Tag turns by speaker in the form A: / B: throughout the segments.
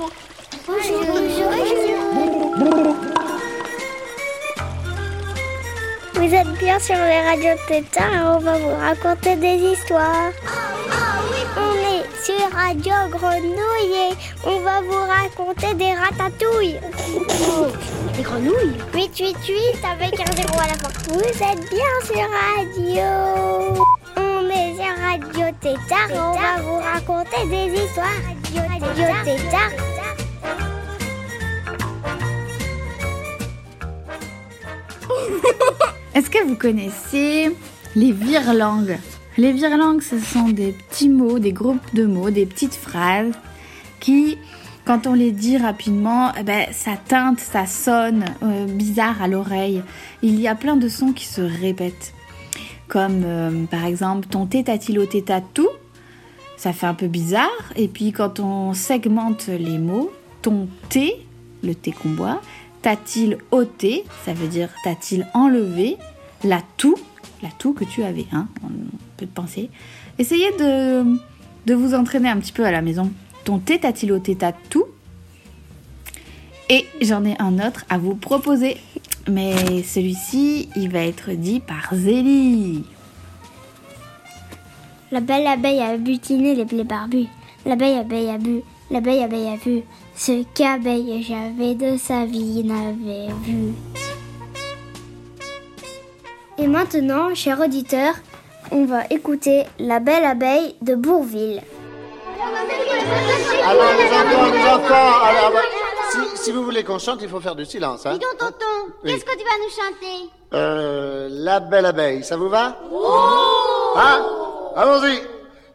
A: Bonjour. Bonjour. Vous êtes bien sur les radios Tétard et on va vous raconter des histoires. On est sur Radio Grenouille et on va vous raconter des ratatouilles.
B: Des grenouilles
A: 888 avec un zéro à la fin. Vous êtes bien sur Radio. On est sur Radio Tétard et on va vous raconter des histoires. Radio Tétard.
C: Est-ce que vous connaissez les virlangues? Les virlangues, ce sont des petits mots, des groupes de mots, des petites phrases qui, quand on les dit rapidement, eh ben, ça teinte, ça sonne euh, bizarre à l'oreille. Il y a plein de sons qui se répètent. Comme euh, par exemple ton tétatilo tétatou, ça fait un peu bizarre. Et puis quand on segmente les mots, ton T, le T qu'on boit, t'a-t-il ôté, ça veut dire t'a-t-il enlevé la toux, la toux que tu avais, hein, on peut te penser. Essayez de, vous entraîner un petit peu à la maison. Ton T t'a-t-il ôté ta toux? Et j'en ai un autre à vous proposer. Mais celui-ci, il va être dit par Zélie.
A: La belle abeille a butiné les blés barbus. L'abeille abeille a bu, l'abeille abeille a vu. Ce qu'abeille j'avais de sa vie n'avait vu. Et maintenant, cher auditeur, on va écouter La belle abeille de Bourville.
D: Alors les enfants, les enfants, alors, bah, si, si vous voulez qu'on chante, il faut faire du silence. Hein
E: Dis donc, tonton,
D: Oui.
E: qu'est-ce que tu vas nous chanter?
D: Euh, la belle abeille, ça vous va? Hein? Allons-y.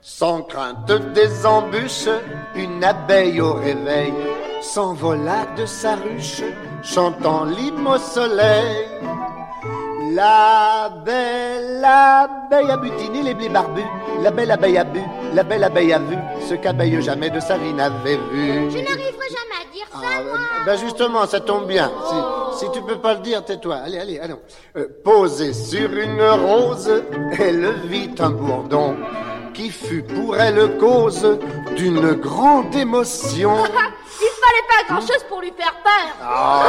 D: Sans crainte des embûches, une abeille au réveil s'envola de sa ruche, chantant l'hymne au soleil. La belle abeille a butiné les blés barbus, la belle abeille a bu, la belle abeille a vu, ce qu'abeille jamais de sa vie n'avait vu.
E: Je n'arriverai jamais à dire ça,
D: Ah,
E: moi.
D: ben justement, ça tombe bien. Si, si tu peux pas le dire, tais-toi. Allez, allez, allons. Euh, posée sur une rose, elle vit un bourdon qui fut pour elle cause d'une grande émotion.
B: Il fallait pas grand-chose pour lui faire peur.
D: Ah,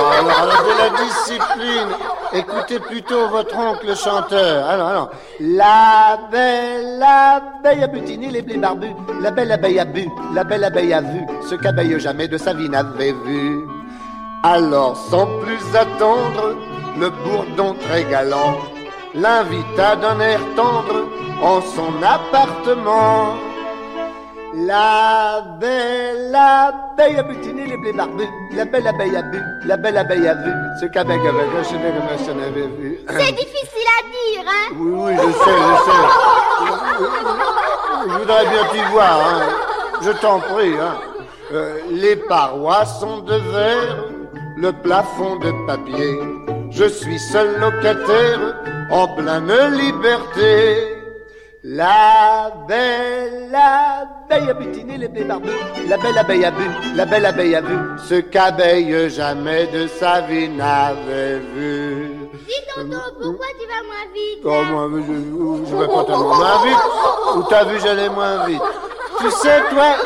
D: de la discipline. Écoutez plutôt votre oncle chanteur. Alors, alors. La belle abeille a butiné les blés barbus. La belle abeille a bu. La belle abeille a vu ce qu'abeille jamais de sa vie n'avait vu. Alors, sans plus attendre, le bourdon très galant l'invita d'un air tendre en son appartement. La belle abeille a butiné les blés barbus. La belle abeille a bu, la belle abeille a vu ce qu'abeille avait gâché comme ça n'avait vu.
E: C'est difficile à dire, hein
D: Oui, oui, je sais, je sais. Je voudrais bien t'y voir, hein. Je t'en prie, hein. Euh, les parois sont de verre, le plafond de papier. Je suis seul locataire, en pleine liberté. La belle abeille a butiné les blés barbus. La belle abeille a bu, la belle abeille a vu ce qu'abeille jamais de sa vie n'avait vu.
E: Dis, tonton, pourquoi tu vas moins vite
D: Oh, moi, je, je vais pas tellement moins vite? Ou t'as vu, j'allais moins vite? Tu sais, toi,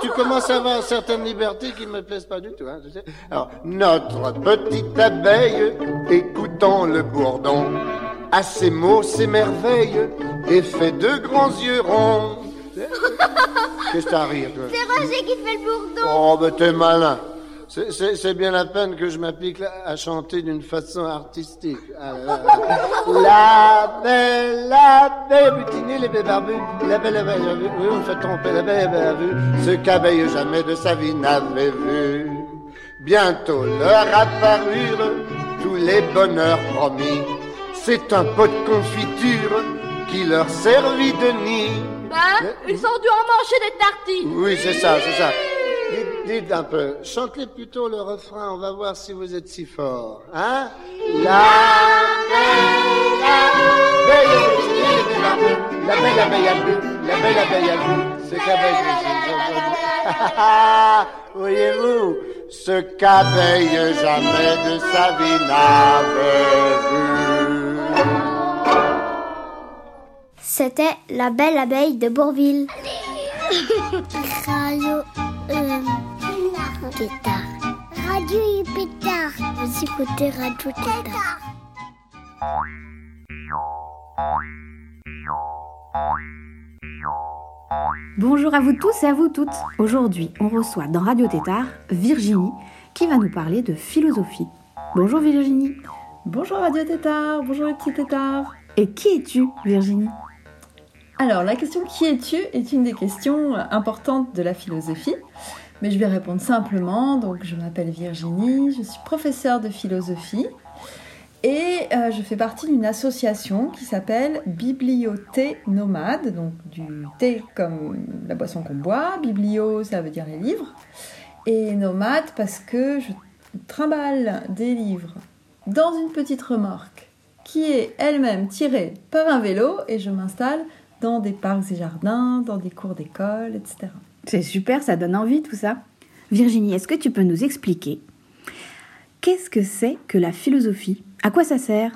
D: tu commences à avoir certaines libertés qui me plaisent pas du tout. Hein, tu sais. Alors, notre petite abeille, écoutant le bourdon, à ses mots s'émerveille et fait de grands yeux ronds. Qu'est-ce que t'as à rire, toi
E: C'est Roger qui fait le bourdon.
D: Oh, ben t'es malin. C'est- bien la peine que je m'applique à chanter d'une façon artistique. La belle abeille a butiné les blés barbus. La belle abeille a vu, oui, on fait tromper la belle abeille a vu ce qu'abeille jamais de sa vie n'avait vu. Bientôt leur apparurent tous les bonheurs promis. C'est un pot de confiture qui leur servit de nid.
B: Hein Ils ont dû en manger des tartines.
D: Oui, c'est ça, c'est ça. Dites, dites un peu, chantez plutôt le refrain, on va voir si vous êtes si fort. Hein La la belle abeille a bu, la belle abeille a bu, ce qu'abeille Voyez-vous, ce qu'abeille jamais de sa vie n'avait vu.
A: C'était La belle abeille de Bourville. Radio. euh, Tétard. Radio. Vous écoutez Radio Tétard.
C: Bonjour à vous tous et à vous toutes. Aujourd'hui, on reçoit dans Radio Tétard Virginie qui va nous parler de philosophie. Bonjour Virginie.
F: Bonjour Radio Tétard, bonjour les petits tétards.
C: Et qui es-tu Virginie?
F: Alors la question qui es-tu est une des questions importantes de la philosophie. Mais je vais répondre simplement. Donc je m'appelle Virginie, je suis professeure de philosophie et euh, je fais partie d'une association qui s'appelle Bibliothé Nomade, donc du thé comme la boisson qu'on boit, biblio ça veut dire les livres, et nomade parce que je trimballe des livres dans une petite remorque qui est elle-même tirée par un vélo et je m'installe dans des parcs et jardins, dans des cours d'école, etc.
C: C'est super, ça donne envie tout ça. Virginie, est-ce que tu peux nous expliquer qu'est-ce que c'est que la philosophie? À quoi ça sert?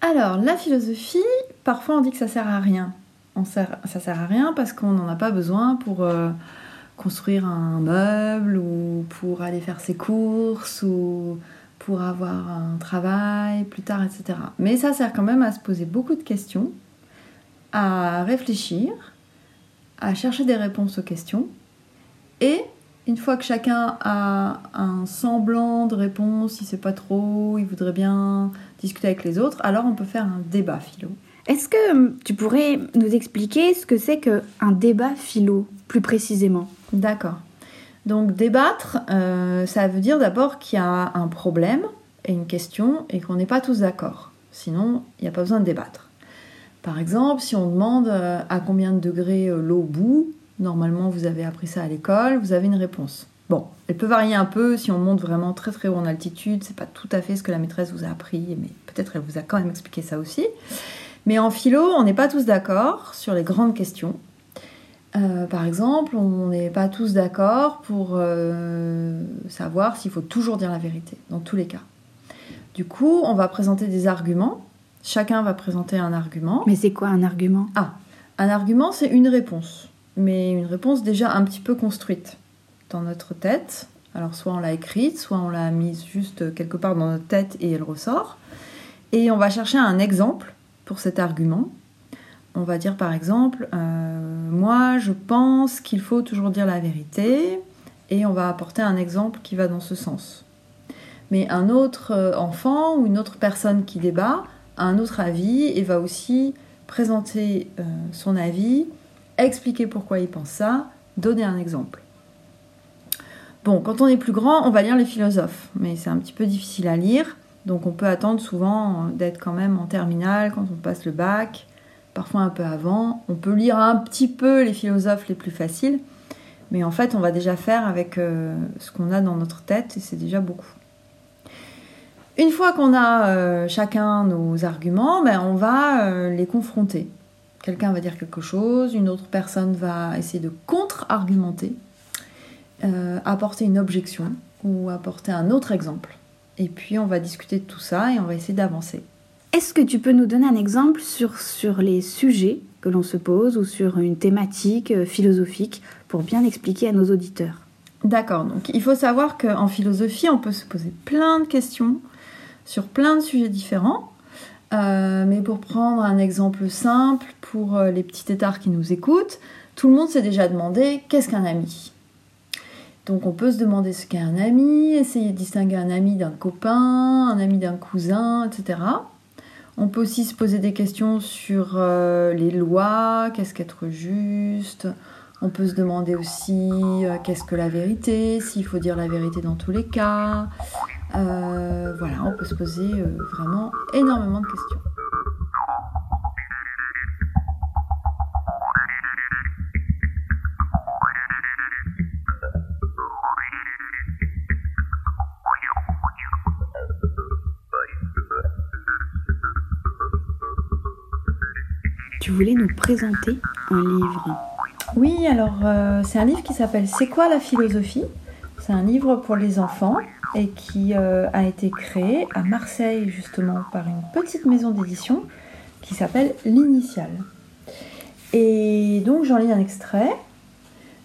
F: Alors, la philosophie, parfois on dit que ça sert à rien. On sert, ça sert à rien parce qu'on n'en a pas besoin pour euh, construire un meuble ou pour aller faire ses courses ou pour avoir un travail plus tard, etc. Mais ça sert quand même à se poser beaucoup de questions, à réfléchir, à chercher des réponses aux questions et une fois que chacun a un semblant de réponse, il sait pas trop, il voudrait bien discuter avec les autres, alors on peut faire un débat philo.
C: Est-ce que hum, tu pourrais nous expliquer ce que c'est qu'un débat philo, plus précisément?
F: D'accord. Donc débattre, euh, ça veut dire d'abord qu'il y a un problème et une question et qu'on n'est pas tous d'accord. Sinon, il n'y a pas besoin de débattre. Par exemple, si on demande euh, à combien de degrés euh, l'eau bout, Normalement, vous avez appris ça à l'école, vous avez une réponse. Bon, elle peut varier un peu si on monte vraiment très très haut en altitude, c'est pas tout à fait ce que la maîtresse vous a appris, mais peut-être elle vous a quand même expliqué ça aussi. Mais en philo, on n'est pas tous d'accord sur les grandes questions. Euh, par exemple, on n'est pas tous d'accord pour savoir s'il faut toujours dire la vérité, dans tous les cas. Du coup, on va présenter des arguments. Chacun va présenter un argument.
C: Mais c'est quoi un argument?
F: Ah, un argument, c'est une réponse mais une réponse déjà un petit peu construite dans notre tête. Alors soit on l'a écrite, soit on l'a mise juste quelque part dans notre tête et elle ressort. Et on va chercher un exemple pour cet argument. On va dire par exemple, euh, moi je pense qu'il faut toujours dire la vérité, et on va apporter un exemple qui va dans ce sens. Mais un autre euh, enfant ou une autre personne qui débat un autre avis et va aussi présenter euh, son avis expliquer pourquoi il pense ça, donner un exemple. Bon, quand on est plus grand, on va lire les philosophes, mais c'est un petit peu difficile à lire, donc on peut attendre souvent d'être quand même en terminale quand on passe le bac, parfois un peu avant. On peut lire un petit peu les philosophes les plus faciles, mais en fait on va déjà faire avec euh, ce qu'on a dans notre tête et c'est déjà beaucoup. Une fois qu'on a euh, chacun nos arguments, ben, on va euh, les confronter. Quelqu'un va dire quelque chose, une autre personne va essayer de contre-argumenter, euh, apporter une objection ou apporter un autre exemple. Et puis on va discuter de tout ça et on va essayer d'avancer.
C: Est-ce que tu peux nous donner un exemple sur, sur les sujets que l'on se pose ou sur une thématique philosophique pour bien expliquer à nos auditeurs?
F: D'accord, donc il faut savoir qu'en philosophie, on peut se poser plein de questions sur plein de sujets différents. Euh, mais pour prendre un exemple simple, pour euh, les petits tétards qui nous écoutent, tout le monde s'est déjà demandé qu'est-ce qu'un ami? Donc on peut se demander ce qu'est un ami, essayer de distinguer un ami d'un copain, un ami d'un cousin, etc. On peut aussi se poser des questions sur euh, les lois, qu'est-ce qu'être juste. On peut se demander aussi qu'est-ce que la vérité, s'il faut dire la vérité dans tous les cas. Euh, voilà, on peut se poser euh, vraiment énormément de questions.
C: Tu voulais nous présenter un livre.
F: Oui, alors euh, c'est un livre qui s'appelle C'est quoi la philosophie? C'est un livre pour les enfants et qui euh, a été créé à Marseille justement par une petite maison d'édition qui s'appelle L'Initiale. Et donc j'en lis un extrait.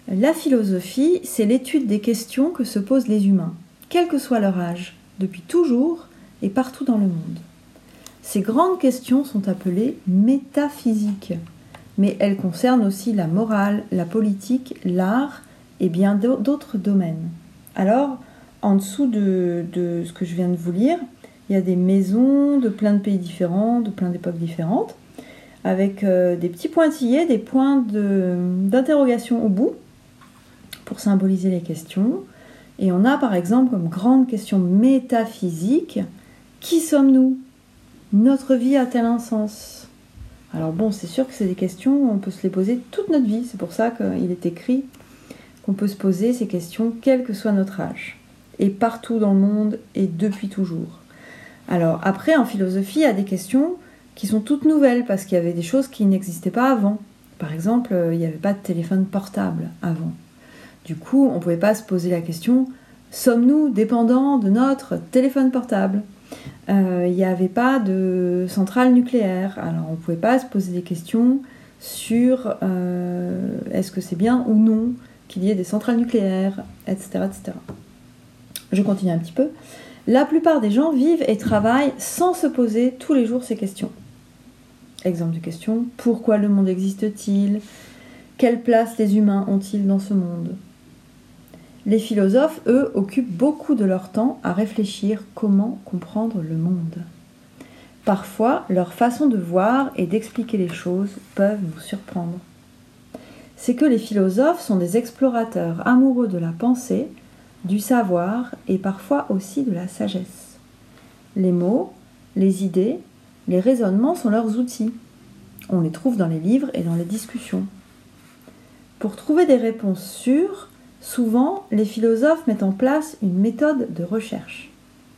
F: La philosophie, c'est l'étude des questions que se posent les humains, quel que soit leur âge, depuis toujours et partout dans le monde. Ces grandes questions sont appelées métaphysiques, mais elles concernent aussi la morale, la politique, l'art et bien d'autres domaines. Alors, en dessous de, ce que je viens de vous lire, il y a des maisons de plein de pays différents, de plein d'époques différentes, avec euh, des petits pointillés, des points d'interrogation au bout, pour symboliser les questions. Et on a par exemple comme grande question métaphysique, qui sommes-nous? Notre vie a-t-elle un sens? Alors bon, c'est sûr que c'est des questions, on peut se les poser toute notre vie, c'est pour ça qu'il est écrit qu'on peut se poser ces questions quel que soit notre âge, et partout dans le monde et depuis toujours. Alors après, en philosophie, il y a des questions qui sont toutes nouvelles, parce qu'il y avait des choses qui n'existaient pas avant. Par exemple, euh, il n'y avait pas de téléphone portable avant. Du coup, on ne pouvait pas se poser la question sommes-nous dépendants de notre téléphone portable? Euh, Il n'y avait pas de centrale nucléaire, alors on ne pouvait pas se poser des questions sur euh, est-ce que c'est bien ou non qu'il y ait des centrales nucléaires, etc., etc. Je continue un petit peu. La plupart des gens vivent et travaillent sans se poser tous les jours ces questions. Exemple de question pourquoi le monde existe-t-il? Quelle place les humains ont-ils dans ce monde? Les philosophes, eux, occupent beaucoup de leur temps à réfléchir comment comprendre le monde. Parfois, leur façon de voir et d'expliquer les choses peuvent nous surprendre. C'est que les philosophes sont des explorateurs amoureux de la pensée, du savoir et parfois aussi de la sagesse. Les mots, les idées, les raisonnements sont leurs outils. On les trouve dans les livres et dans les discussions. Pour trouver des réponses sûres, souvent les philosophes mettent en place une méthode de recherche.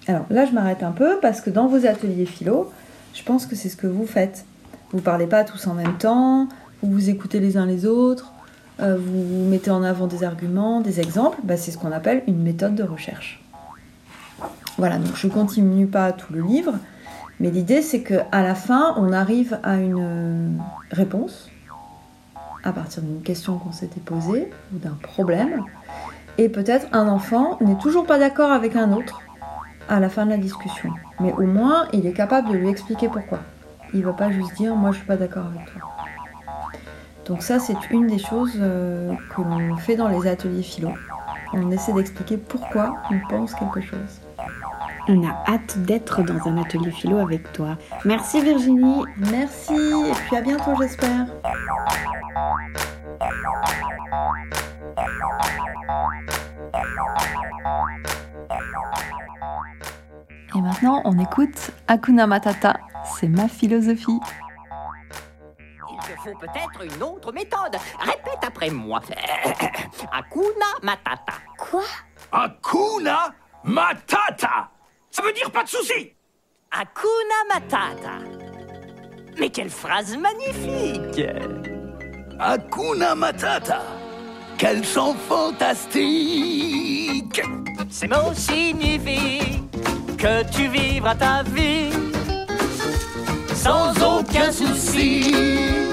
F: Alors là, je m'arrête un peu parce que dans vos ateliers philo, je pense que c'est ce que vous faites. Vous ne parlez pas tous en même temps, vous vous écoutez les uns les autres, euh, vous mettez en avant des arguments, des exemples, bah, c'est ce qu'on appelle une méthode de recherche. Voilà, donc je continue pas tout le livre, mais l'idée c'est qu'à la fin, on arrive à une euh, réponse à partir d'une question qu'on s'était posée ou d'un problème. Et peut-être un enfant n'est toujours pas d'accord avec un autre à la fin de la discussion. Mais au moins, il est capable de lui expliquer pourquoi. Il ne va pas juste dire moi je suis pas d'accord avec toi. Donc ça, c'est une des choses euh, que l'on fait dans les ateliers philo. On essaie d'expliquer pourquoi on pense quelque chose.
C: On a hâte d'être dans un atelier philo avec toi. Merci Virginie.
F: Merci et puis à bientôt j'espère.
G: Et maintenant, on écoute Akuna Matata. C'est ma philosophie.
H: Il te faut peut-être une autre méthode. Répète après moi. Akuna Matata.
E: Quoi?
I: Akuna Matata Ça veut dire pas de souci
H: Akuna Matata. Mais quelle phrase magnifique
I: Akuna Matata Quel chant fantastique
H: Ces mots signifient que tu vivras ta vie sans aucun souci.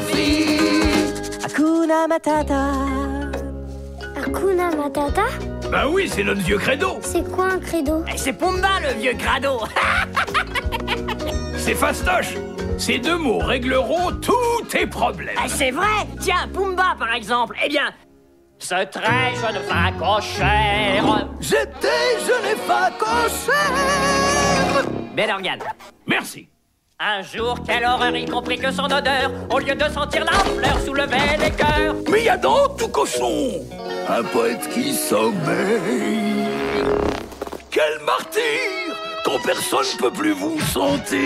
H: Philosophie. Hakuna Matata.
A: Hakuna Matata?
I: Bah oui, c'est notre vieux credo
A: C'est quoi un credo?
H: Et c'est Pumba le vieux crado.
I: C'est fastoche Ces deux mots régleront tous tes problèmes
H: Eh, c'est vrai Tiens, Pumba par exemple. Eh bien, ce très jeune facochère.
I: J'étais jeune et facochère
H: Bel organe.
I: Merci
H: Un jour, quelle horreur, y compris que son odeur, au lieu de sentir la fleur, soulevait les cœurs.
I: Mais y a dans tout cochon un poète qui sommeille. Quel martyr quand personne peut plus vous sentir.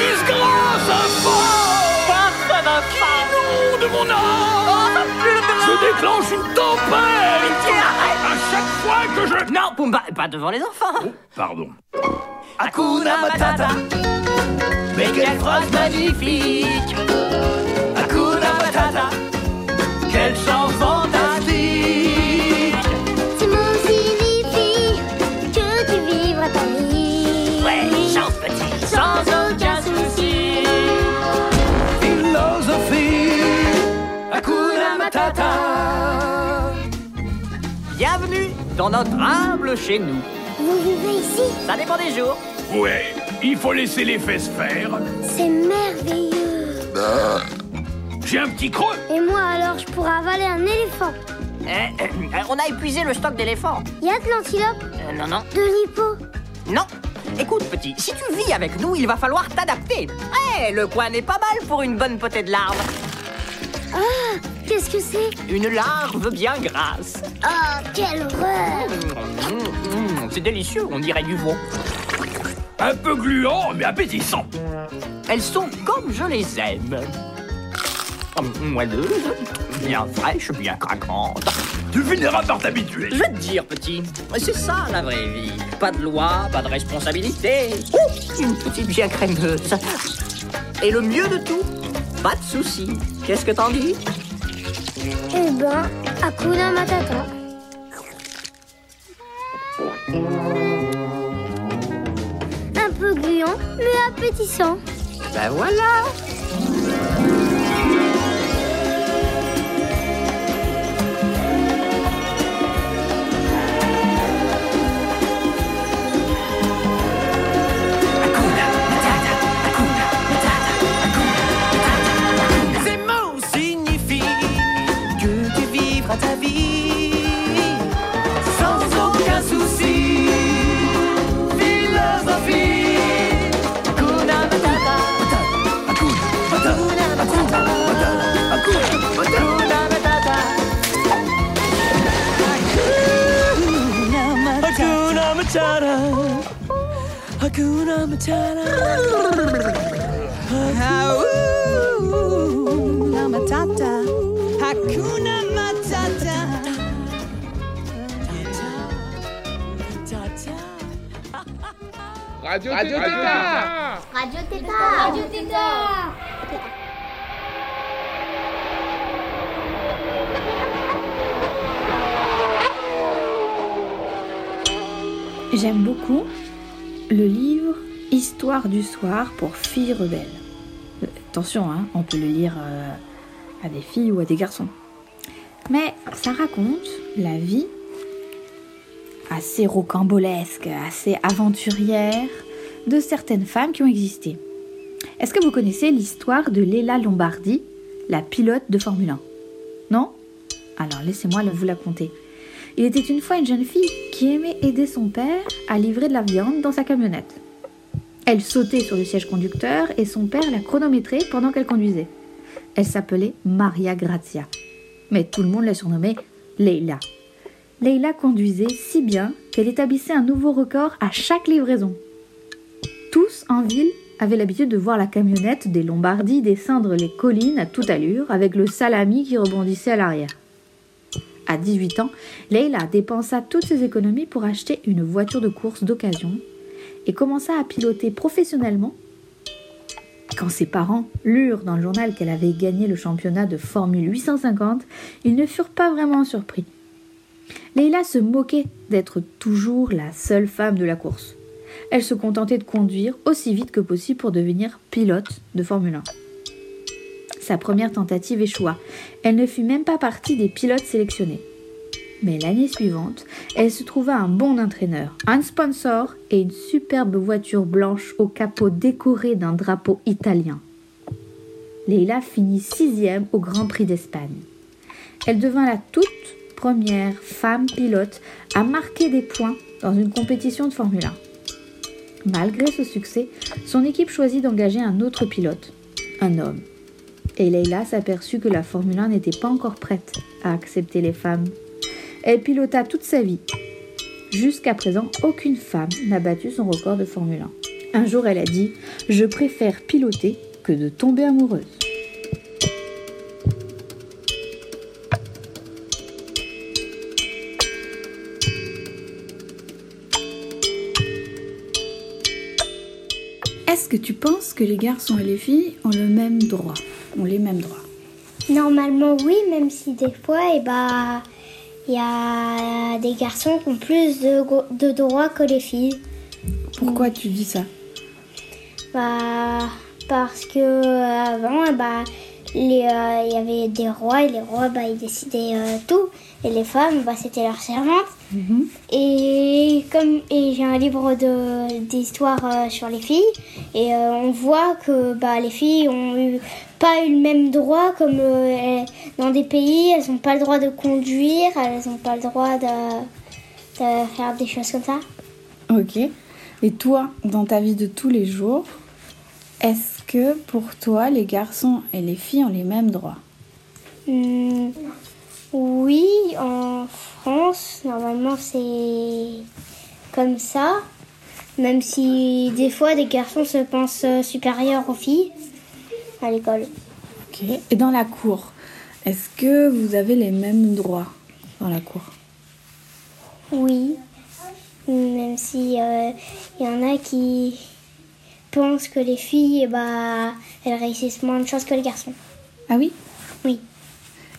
I: Disgrâce infâme
H: Force de
I: mon âme Je déclenche une tempête À chaque fois que je...
H: Non, Pumba, pas devant les enfants.
I: Oh, pardon.
H: Hakuna Matata. Mais quelle phrase magnifique. Hakuna Matata. Quel chant fantastique.
A: Tu m'en signifie que tu vivras ta vie.
H: Ouais, chante petit. Sans aucun souci.
I: Philosophie. Hakuna Matata.
H: Bienvenue dans notre humble chez nous.
A: Vous vivez ici
H: Ça dépend des jours.
I: Ouais, il faut laisser les fesses faire.
A: C'est merveilleux.
I: J'ai un petit creux.
A: Et moi alors, je pourrais avaler un éléphant.
H: Euh, euh, on a épuisé le stock d'éléphants.
A: Y a de l'antilope,
H: Euh, non, non,
A: de l'hippo?
H: non. Écoute, petit, si tu vis avec nous, il va falloir t'adapter. Eh, le coin n'est pas mal pour une bonne potée de larves.
A: Ah, qu'est-ce que c'est?
H: Une larve bien grasse.
A: Oh, quelle horreur
H: Mmh, mmh, c'est délicieux, on dirait du veau.
I: Un peu gluant, mais appétissant.
H: Elles sont comme je les aime. Moelleuses, bien fraîches, bien craquantes.
I: Tu finiras par t'habituer.
H: Je vais te dire, petit, c'est ça la vraie vie. Pas de loi, pas de responsabilité. Ouh, une petite bien crémeuse. Et le mieux de tout, pas de soucis. Qu'est-ce que t'en dis?
A: Eh ben, Hakuna Matata. Mais appétissant.
H: Ben voilà.
J: Ces mots signifient que tu vivras ta vie Matata. Hakuna Matata. Hakuna Matata. Hakuna Matata.
K: Radio, Radio Tétard.
E: Radio Tétard. Radio Tétard.
C: J'aime beaucoup le livre Histoire du soir pour filles rebelles. Attention, hein, on peut le lire euh, à des filles ou à des garçons. Mais ça raconte la vie assez rocambolesque, assez aventurière de certaines femmes qui ont existé. Est-ce que vous connaissez l'histoire de Léla Lombardi, la pilote de Formule 1 Non? Alors laissez-moi vous la conter. Il était une fois une jeune fille qui aimait aider son père à livrer de la viande dans sa camionnette. Elle sautait sur le siège conducteur et son père la chronométrait pendant qu'elle conduisait. Elle s'appelait Maria Grazia. Mais tout le monde la surnommait Leila. Leila conduisait si bien qu'elle établissait un nouveau record à chaque livraison. Tous en ville avaient l'habitude de voir la camionnette des Lombardis descendre les collines à toute allure avec le salami qui rebondissait à l'arrière. À 18 ans, Leila dépensa toutes ses économies pour acheter une voiture de course d'occasion et commença à piloter professionnellement. Quand ses parents lurent dans le journal qu'elle avait gagné le championnat de Formule 850, ils ne furent pas vraiment surpris. Leila se moquait d'être toujours la seule femme de la course. Elle se contentait de conduire aussi vite que possible pour devenir pilote de Formule 1. Sa première tentative échoua. Elle ne fut même pas partie des pilotes sélectionnés. Mais l'année suivante, elle se trouva un bon entraîneur, un sponsor et une superbe voiture blanche au capot décoré d'un drapeau italien. Leila finit sixième au Grand Prix d'Espagne. Elle devint la toute première femme pilote à marquer des points dans une compétition de Formule 1. Malgré ce succès, son équipe choisit d'engager un autre pilote, un homme. Et Leila s'aperçut que la Formule 1 n'était pas encore prête à accepter les femmes. Elle pilota toute sa vie. Jusqu'à présent, aucune femme n'a battu son record de Formule 1. Un jour, elle a dit Je préfère piloter que de tomber amoureuse. Est-ce que tu penses que les garçons et les filles ont le même droit? Ont les mêmes droits
A: Normalement, oui, même si des fois, eh bah, il y a des garçons qui ont plus de, droits que les filles.
C: Pourquoi tu dis ça?
A: Bah, parce que euh, avant, eh bah, euh, il y avait des rois et les rois, bah, ils décidaient euh, tout. Et les femmes, bah, c'était leurs servantes. Et comme et j'ai un livre de d'histoire euh, sur les filles et euh, on voit que bah les filles ont eu pas eu le même droit comme elles- dans des pays elles n'ont pas le droit de conduire elles n'ont pas le droit de, de faire des choses comme ça
L: Ok. Et toi, dans ta vie de tous les jours, est-ce que pour toi, les garçons et les filles ont les mêmes droits
A: Hmm, oui en France normalement c'est comme ça. Même si des fois des garçons se pensent euh, supérieurs aux filles à l'école.
L: Ok. Et dans la cour, est-ce que vous avez les mêmes droits dans la cour?
A: Oui, même si il y en a qui pensent que les filles, eh bah, elles réussissent moins de choses que les garçons.
L: Ah oui?
A: Oui.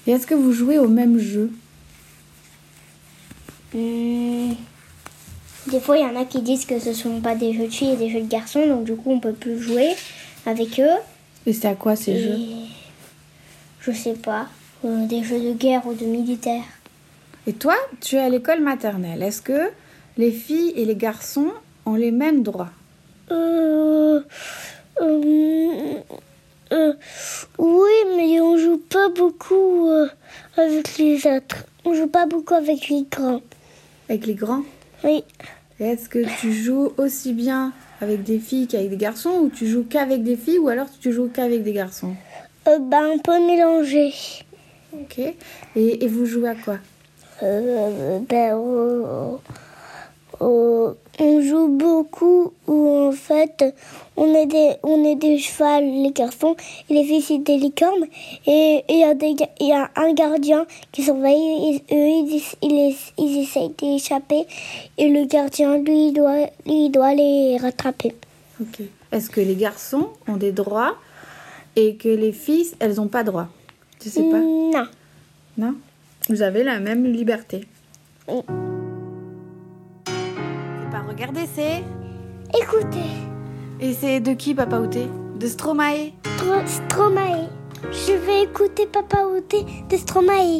L: Et est-ce que vous jouez au même jeu?
A: Hmm, Des fois, il y en a qui disent que ce sont pas des jeux de filles et des jeux de garçons, donc du coup, on peut plus jouer avec eux.
L: Et c'est à quoi ces
A: Et
L: jeux?
A: Je sais pas, euh, des jeux de guerre ou de militaire.
L: Et toi, tu es à l'école maternelle. Est-ce que les filles et les garçons ont les mêmes droits?
A: Oui, mais on joue pas beaucoup euh, avec les autres. On joue pas beaucoup avec les grands.
L: Avec les grands?
A: Oui.
L: Est-ce que tu joues aussi bien avec des filles qu'avec des garçons ou tu joues qu'avec des filles ou alors tu joues qu'avec des garçons?
A: Euh, bah, un peu mélangé.
L: Ok. Et, et vous jouez à quoi?
A: Euh, ben, euh, euh, on joue beaucoup où en fait on est des on est des chevals les garçons et les filles c'est des licornes et il y a des y a un gardien qui surveille et eux ils, ils, ils essayent d'échapper et le gardien lui il doit lui il doit les rattraper.
L: Ok. Est-ce que les garçons ont des droits et que les filles, elles n'ont pas droit Tu sais pas?
A: Non.
L: Non? Vous avez la même liberté.
A: Oui.
L: Pas regarder, c'est.
A: Écoutez,
L: Et c'est de qui, Papa Outé? De Stromae
A: Stro- Stromae. Je vais écouter Papa Outé de Stromae.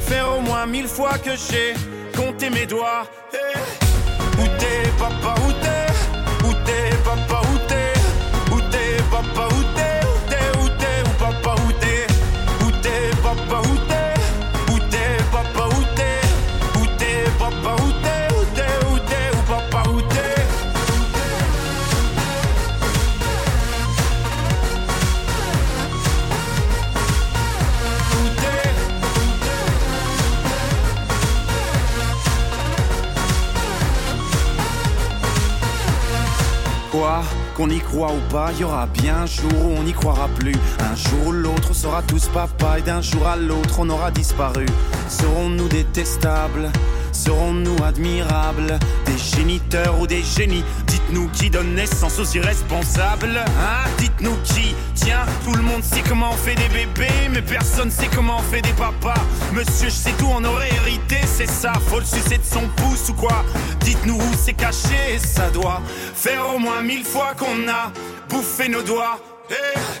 M: faire au moins mille fois que j'ai compté mes doigts. Eh, Où t'es papa, où t'es? Croit ou pas, y aura bien un jour où on n'y croira plus. Un jour ou l'autre, on sera tous papa et d'un jour à l'autre, on aura disparu. Serons-nous détestables? Serons-nous admirables? Des géniteurs ou des génies? Dites-nous qui donne naissance aux irresponsables Hein? Dites-nous qui? Tiens, tout le monde sait comment on fait des bébés Mais personne sait comment on fait des papas. Monsieur, je sais tout, on aurait hérité, c'est ça. Faut le sucer de son pouce ou quoi? Où c'est caché, ça doit Faire au moins mille fois qu'on a bouffé nos doigts. Eh,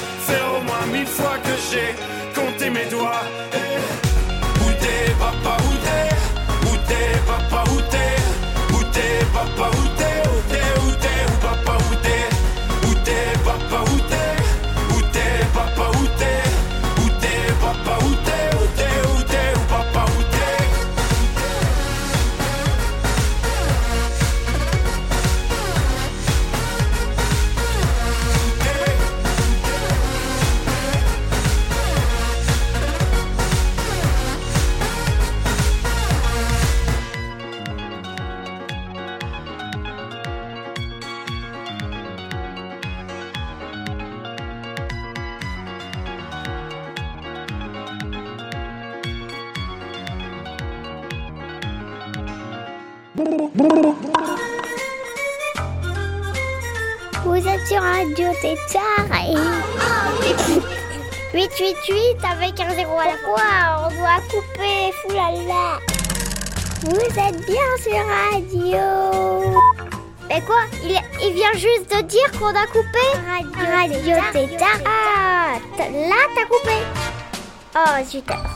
M: au moins mille fois que j'ai compté mes doigts. Et où t'es papa, où t'es? Où t'es papa, où t'es? Où t'es papa, Où
N: 888 avec un zéro à la fois, on doit couper, foulala. Vous êtes bien sur Radio. Mais quoi? Il, il vient juste de dire qu'on a coupé Radio, Radio Tétard. Ah, là t'as coupé. Oh, super.